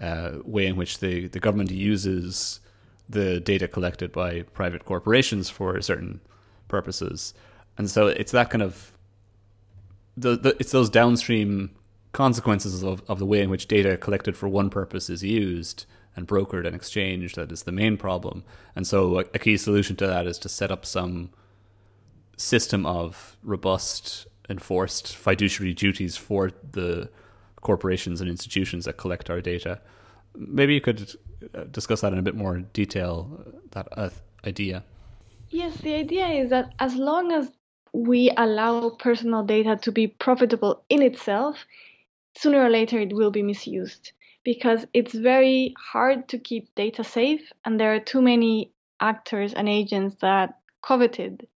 uh, way in which the, the government uses the data collected by private corporations for certain purposes. And so it's that kind of the, the, it's those downstream consequences of, of the way in which data collected for one purpose is used and brokered and exchanged that is the main problem. And so a, a key solution to that is to set up some system of robust enforced fiduciary duties for the corporations and institutions that collect our data. Maybe you could uh, discuss that in a bit more detail, that uh, idea.
Yes, the idea is that as long as we allow personal data to be profitable in itself, sooner or later it will be misused because it's very hard to keep data safe and there are too many actors and agents that covet it.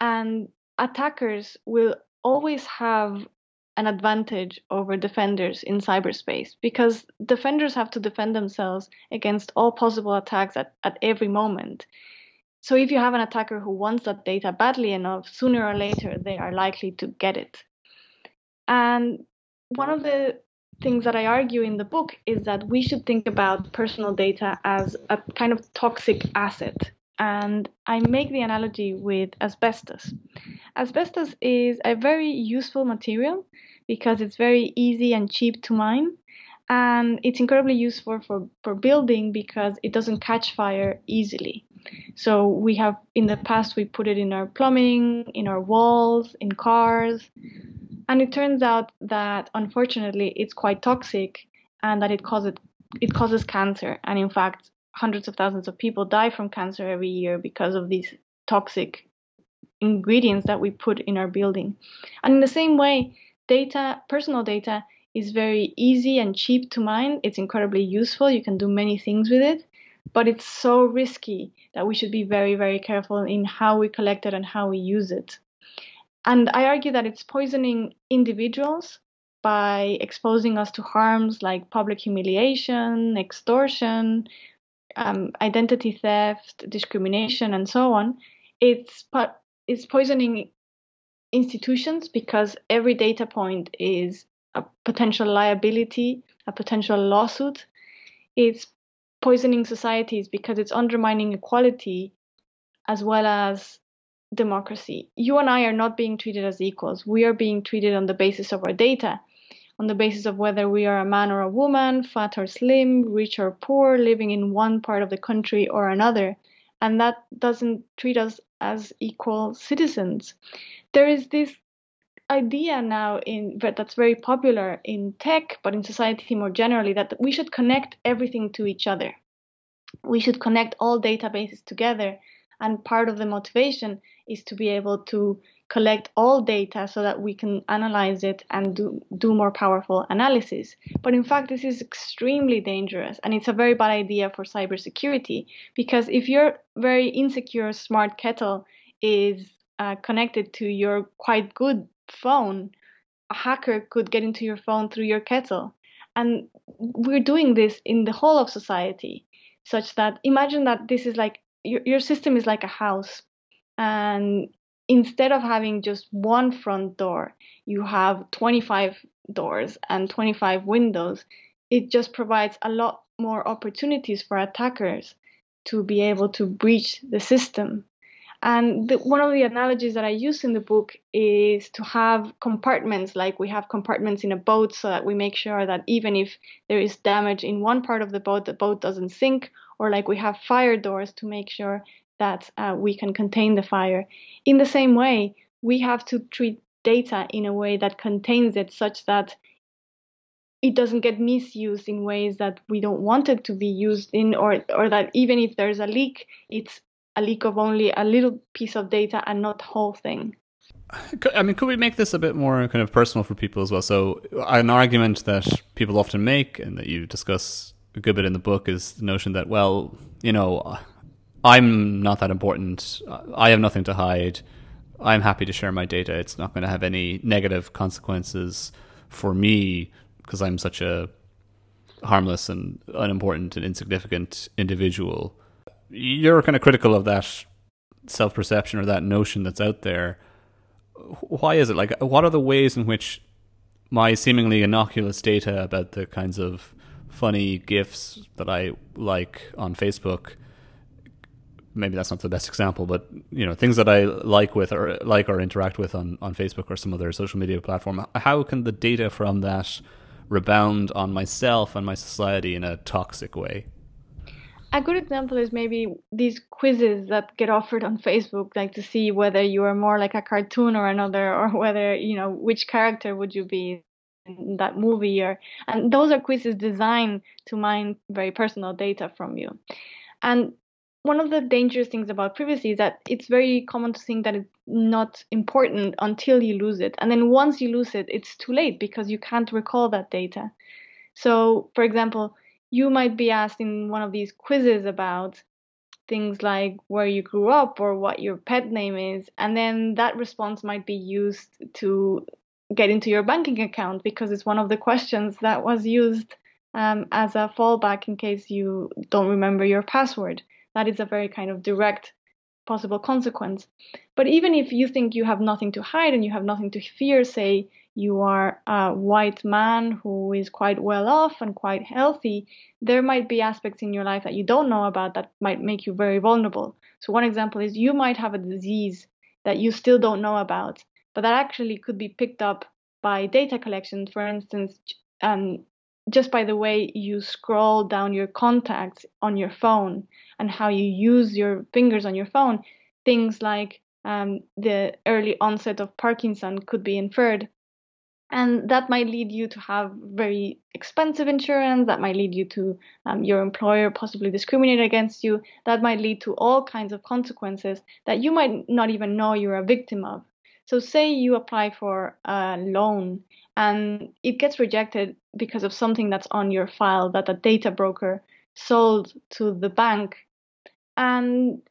And attackers will always have an advantage over defenders in cyberspace because defenders have to defend themselves against all possible attacks at, at every moment. So if you have an attacker who wants that data badly enough, sooner or later they are likely to get it. And one of the things that I argue in the book is that we should think about personal data as a kind of toxic asset. And I make the analogy with asbestos. Asbestos is a very useful material because it's very easy and cheap to mine. And it's incredibly useful for, for building because it doesn't catch fire easily. So we have in the past we put it in our plumbing, in our walls, in cars. And it turns out that unfortunately it's quite toxic and that it causes it causes cancer. And in fact, hundreds of thousands of people die from cancer every year because of these toxic ingredients that we put in our building. And in the same way, data, personal data, is very easy and cheap to mine. It's incredibly useful. You can do many things with it, but it's so risky that we should be very, very careful in how we collect it and how we use it. And I argue that it's poisoning individuals by exposing us to harms like public humiliation, extortion, um, identity theft, discrimination, and so on. It's it's poisoning institutions because every data point is a potential liability, a potential lawsuit. It's poisoning societies because it's undermining equality as well as democracy. You and I are not being treated as equals. We are being treated on the basis of our data, on the basis of whether we are a man or a woman, fat or slim, rich or poor, living in one part of the country or another. And that doesn't treat us as equal citizens there is this idea now in that's very popular in tech but in society more generally that we should connect everything to each other we should connect all databases together and part of the motivation is to be able to collect all data so that we can analyze it and do, do more powerful analysis. But in fact, this is extremely dangerous and it's a very bad idea for cybersecurity because if your very insecure smart kettle is uh, connected to your quite good phone, a hacker could get into your phone through your kettle. And we're doing this in the whole of society, such that imagine that this is like your, your system is like a house. And instead of having just one front door, you have 25 doors and 25 windows. It just provides a lot more opportunities for attackers to be able to breach the system. And the, one of the analogies that I use in the book is to have compartments, like we have compartments in a boat, so that we make sure that even if there is damage in one part of the boat, the boat doesn't sink, or like we have fire doors to make sure that uh, we can contain the fire. In the same way, we have to treat data in a way that contains it such that it doesn't get misused in ways that we don't want it to be used in or or that even if there's a leak it's a leak of only a little piece of data and not whole thing.
I mean, could we make this a bit more kind of personal for people as well? So, an argument that people often make and that you discuss a good bit in the book is the notion that, well, you know, I'm not that important. I have nothing to hide. I'm happy to share my data. It's not going to have any negative consequences for me because I'm such a harmless and unimportant and insignificant individual. You're kind of critical of that self perception or that notion that's out there. Why is it? Like, what are the ways in which my seemingly innocuous data about the kinds of funny gifs that I like on Facebook maybe that's not the best example, but you know things that I like with or like or interact with on on Facebook or some other social media platform. How can the data from that rebound on myself and my society in a toxic way?
A good example is maybe these quizzes that get offered on Facebook, like to see whether you are more like a cartoon or another, or whether you know which character would you be in that movie, or and those are quizzes designed to mine very personal data from you. And one of the dangerous things about privacy is that it's very common to think that it's not important until you lose it. And then once you lose it, it's too late because you can't recall that data. So, for example, you might be asked in one of these quizzes about things like where you grew up or what your pet name is. And then that response might be used to get into your banking account because it's one of the questions that was used um, as a fallback in case you don't remember your password that is a very kind of direct possible consequence. But even if you think you have nothing to hide and you have nothing to fear, say you are a white man who is quite well off and quite healthy, there might be aspects in your life that you don't know about that might make you very vulnerable. So, one example is you might have a disease that you still don't know about, but that actually could be picked up by data collection. For instance, um, just by the way you scroll down your contacts on your phone and how you use your fingers on your phone, things like um, the early onset of Parkinson could be inferred. And that might lead you to have very expensive insurance. That might lead you to um, your employer possibly discriminate against you. That might lead to all kinds of consequences that you might not even know you're a victim of. So, say you apply for a loan and it gets rejected because of something that's on your file that a data broker sold to the bank and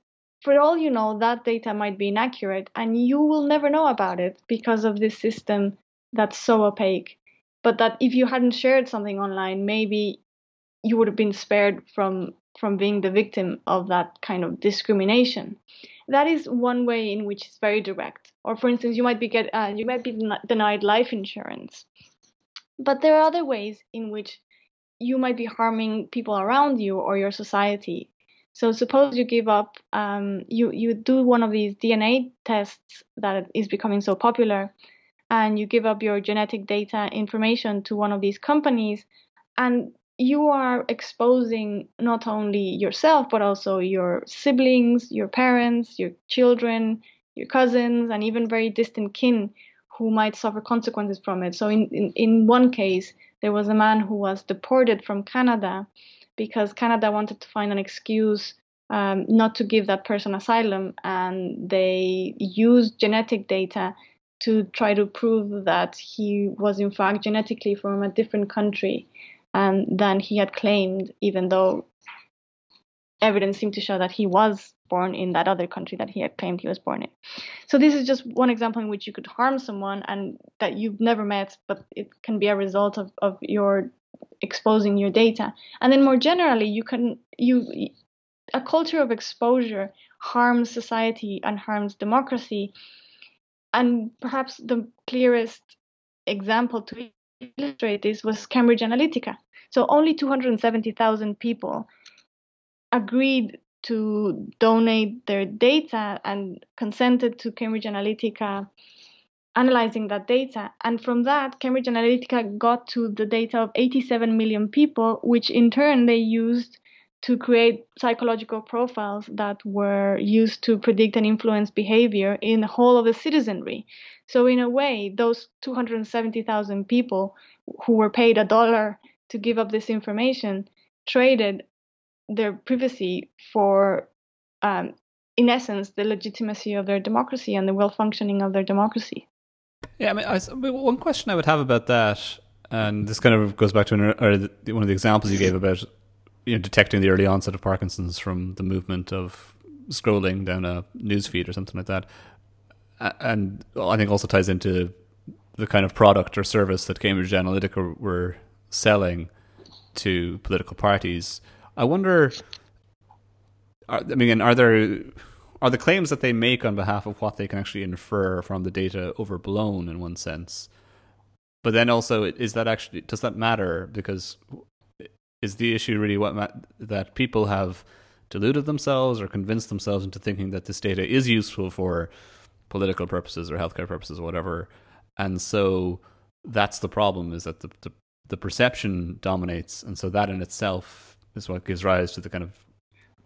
for all you know, that data might be inaccurate and you will never know about it because of this system that's so opaque. But that if you hadn't shared something online, maybe you would have been spared from from being the victim of that kind of discrimination. That is one way in which it's very direct. Or for instance, you might be get uh, you might be denied life insurance. But there are other ways in which you might be harming people around you or your society so suppose you give up, um, you you do one of these DNA tests that is becoming so popular, and you give up your genetic data information to one of these companies, and you are exposing not only yourself but also your siblings, your parents, your children, your cousins, and even very distant kin who might suffer consequences from it. So in, in, in one case, there was a man who was deported from Canada because Canada wanted to find an excuse um, not to give that person asylum, and they used genetic data to try to prove that he was in fact genetically from a different country um, than he had claimed, even though evidence seemed to show that he was born in that other country that he had claimed he was born in. So this is just one example in which you could harm someone and that you've never met, but it can be a result of, of your exposing your data and then more generally you can you a culture of exposure harms society and harms democracy and perhaps the clearest example to illustrate this was cambridge analytica so only 270,000 people agreed to donate their data and consented to cambridge analytica analyzing that data. And from that, Cambridge Analytica got to the data of 87 million people, which in turn they used to create psychological profiles that were used to predict and influence behavior in the whole of the citizenry. So, in a way, those 270,000 people who were paid a dollar to give up this information traded their privacy for, um, in essence, the legitimacy of their democracy and the well functioning of their democracy.
Yeah, I mean, I, one question I would have about that, and this kind of goes back to an, one of the examples you gave about you know detecting the early onset of Parkinson's from the movement of scrolling down a newsfeed or something like that. And I think also ties into the kind of product or service that Cambridge Analytica were selling to political parties. I wonder. I mean, are there are the claims that they make on behalf of what they can actually infer from the data overblown in one sense? But then also, is that actually does that matter? Because is the issue really what ma- that people have deluded themselves or convinced themselves into thinking that this data is useful for political purposes or healthcare purposes or whatever, and so that's the problem is that the, the the perception dominates, and so that in itself is what gives rise to the kind of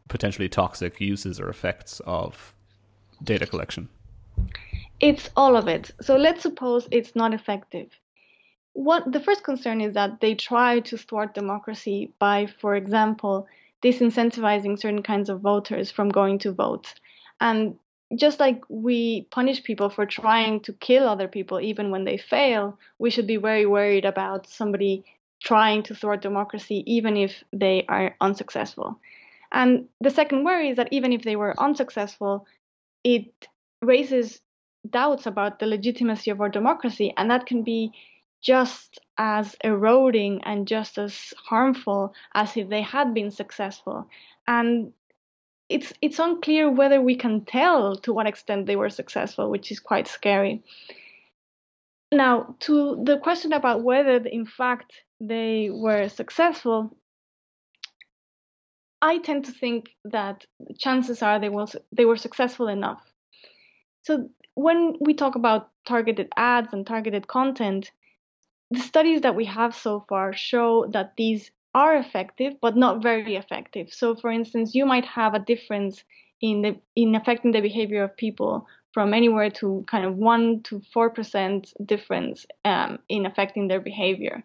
potentially toxic uses or effects of data collection?
It's all of it. So let's suppose it's not effective. What the first concern is that they try to thwart democracy by, for example, disincentivizing certain kinds of voters from going to vote. And just like we punish people for trying to kill other people even when they fail, we should be very worried about somebody trying to thwart democracy even if they are unsuccessful. And the second worry is that even if they were unsuccessful, it raises doubts about the legitimacy of our democracy, and that can be just as eroding and just as harmful as if they had been successful. And it's it's unclear whether we can tell to what extent they were successful, which is quite scary. Now, to the question about whether in fact they were successful, I tend to think that chances are they will they were successful enough. So when we talk about targeted ads and targeted content, the studies that we have so far show that these are effective but not very effective. So for instance, you might have a difference in the in affecting the behavior of people from anywhere to kind of one to four percent difference um, in affecting their behavior,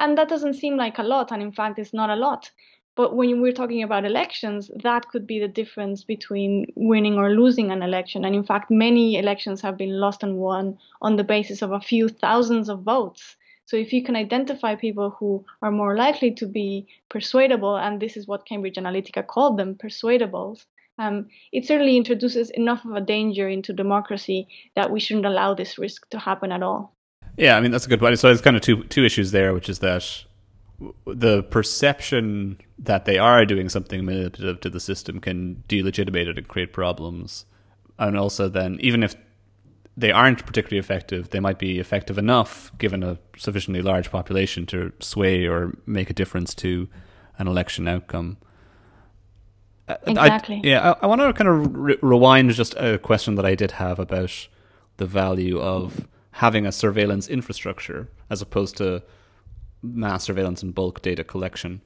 and that doesn't seem like a lot, and in fact, it's not a lot. But when we're talking about elections, that could be the difference between winning or losing an election. And in fact, many elections have been lost and won on the basis of a few thousands of votes. So if you can identify people who are more likely to be persuadable, and this is what Cambridge Analytica called them, persuadables, um, it certainly introduces enough of a danger into democracy that we shouldn't allow this risk to happen at all.
Yeah, I mean that's a good point. So there's kind of two two issues there, which is that the perception that they are doing something manipulative to the system can delegitimate it and create problems. And also, then, even if they aren't particularly effective, they might be effective enough, given a sufficiently large population, to sway or make a difference to an election outcome.
Exactly.
I, yeah, I, I, want to kind of re- rewind just a question that I did have about the value of having a surveillance infrastructure as opposed to mass surveillance and bulk data collection.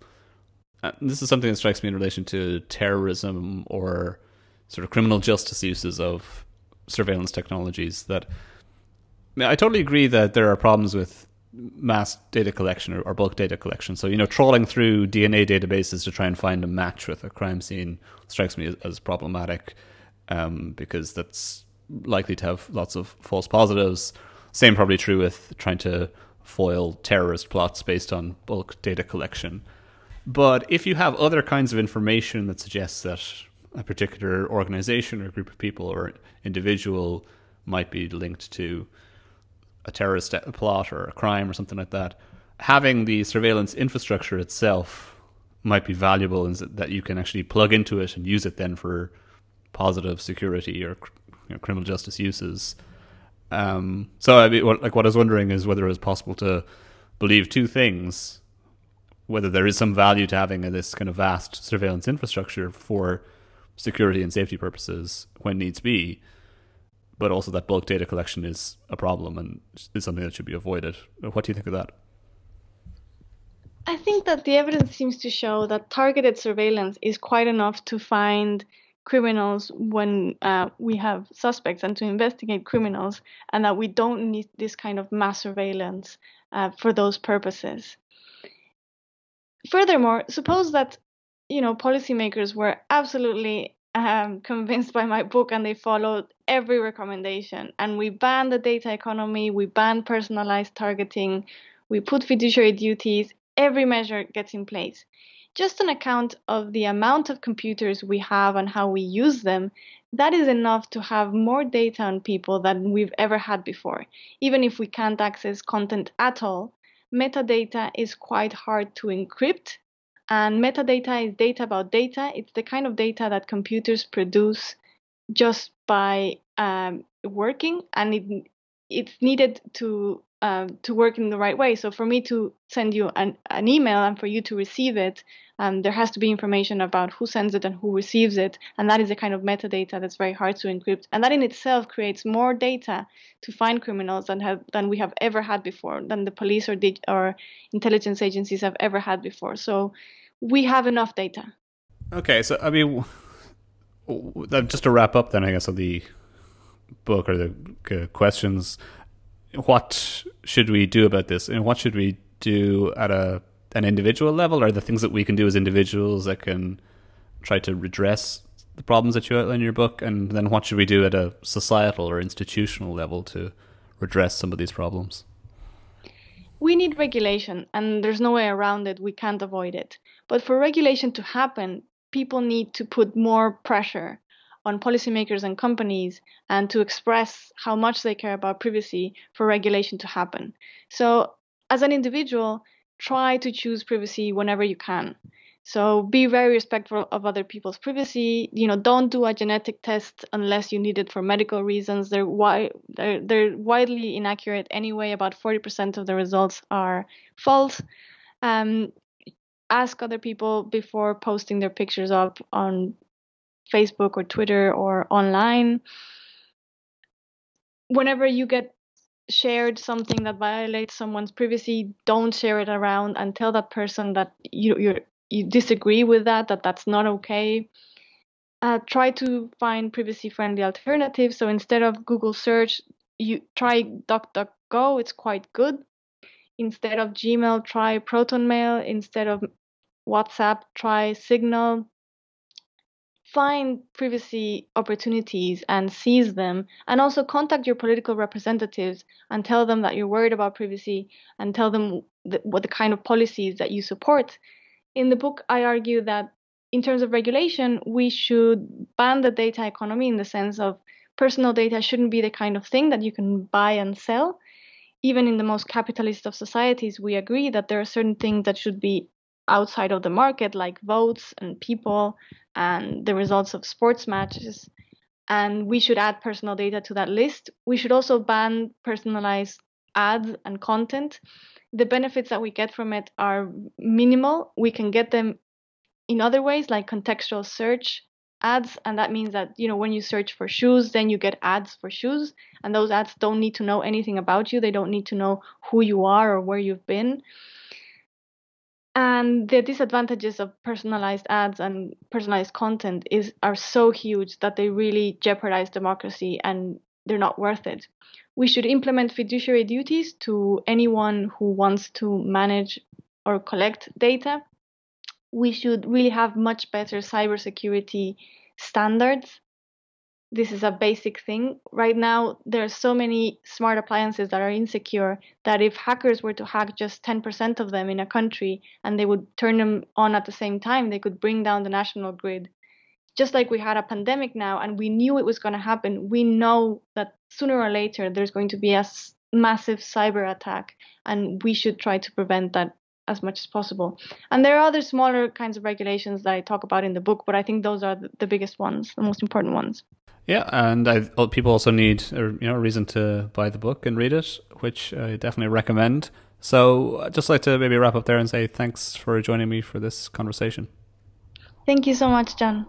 Uh, this is something that strikes me in relation to terrorism or sort of criminal justice uses of surveillance technologies. That I, totally agree that there are problems with mass data collection or, bulk data collection. So, you know, trawling through DNA databases to try and find a match with a crime scene strikes me as, as problematic um, because that's likely to have lots of false positives. Same probably true with trying to foil terrorist plots based on bulk data collection. But if you have other kinds of information that suggests that a particular organization or group of people or individual might be linked to a terrorist plot or a crime or something like that, having the surveillance infrastructure itself might be valuable in that you can actually plug into it and use it then for positive security or you know, criminal justice uses. Um, so I mean, what, like what I was wondering is whether it was possible to believe two things: whether there is some value to having this kind of vast surveillance infrastructure for security and safety purposes when needs be, but also that bulk data collection is a problem and is something that should be avoided. What do you think of that?
I think that the evidence seems to show that targeted surveillance is quite enough to find criminals when uh, we have suspects and to investigate criminals, and that we don't need this kind of mass surveillance uh, for those purposes. Furthermore, suppose that you know policymakers were absolutely um, convinced by my book and they followed every recommendation, and we banned the data economy, we banned personalized targeting, we put fiduciary duties, every measure gets in place. just an account of the amount of computers we have and how we use them, that is enough to have more data on people than we've ever had before. Even if we can't access content at all, metadata is quite hard to encrypt. And metadata is data about data. It's the kind of data that computers produce just by um, working, and it, it's needed to um, to work in the right way. So for me to send you an, an email and for you to receive it, um, there has to be information about who sends it and who receives it, and that is a kind of metadata that's very hard to encrypt, and that in itself creates more data to find criminals than have than we have ever had before, than the police or the, or intelligence agencies have ever had before. So we have enough data.
Okay, so I mean, just to wrap up, then I guess of the book or the questions what should we do about this? And what should we do at a an individual level? Are the things that we can do as individuals that can try to redress the problems that you outline in your book? And then what should we do at a societal or institutional level to redress some of these problems?
We need regulation and there's no way around it. We can't avoid it. But for regulation to happen people need to put more pressure on policymakers and companies and to express how much they care about privacy for regulation to happen. So, as an individual, try to choose privacy whenever you can. So be very respectful of other people's privacy. You know, don't do a genetic test unless you need it for medical reasons. They're wi- they're, they're widely inaccurate anyway. About 40% of the results are false. Um, ask other people before posting their pictures up on Facebook or Twitter or online. Whenever you get shared something that violates someone's privacy, don't share it around and tell that person that you you you disagree with that, that that's not okay. Uh, try to find privacy-friendly alternatives. So instead of Google search, you try DuckDuckGo. It's quite good. Instead of Gmail, try ProtonMail. Instead of WhatsApp, try Signal find privacy opportunities and seize them and also contact your political representatives and tell them that you're worried about privacy and tell them th- what the kind of policies that you support. In the book i argue that in terms of regulation we should ban the data economy in the sense of personal data shouldn't be the kind of thing that you can buy and sell. Even in the most capitalist of societies we agree that there are certain things that should be outside of the market, like votes and people and the results of sports matches. And we should add personal data to that list. We should also ban personalized ads and content. The benefits that we get from it are minimal. We can get them in other ways, like contextual search ads and that means that you know when you search for shoes then you get ads for shoes and those ads don't need to know anything about you they don't need to know who you are or where you've been and the disadvantages of personalized ads and personalized content is are so huge that they really jeopardize democracy and they're not worth it. We should implement fiduciary duties to anyone who wants to manage or collect data. We should really have much better cybersecurity standards this is a basic thing. Right now, there are so many smart appliances that are insecure that if hackers were to hack just 10% of them in a country and they would turn them on at the same time, they could bring down the national grid. Just like we had a pandemic now and we knew it was going to happen, we know that sooner or later there's going to be a massive cyber attack and we should try to prevent that as much as possible. And there are other smaller kinds of regulations that I talk about in the book, but I think those are the biggest ones, the most important ones.
Yeah, and I, people also need a, you know a reason to buy the book and read it, which I definitely recommend. So, I'd just like to maybe wrap up there and say thanks for joining me for this conversation.
Thank you so much, John.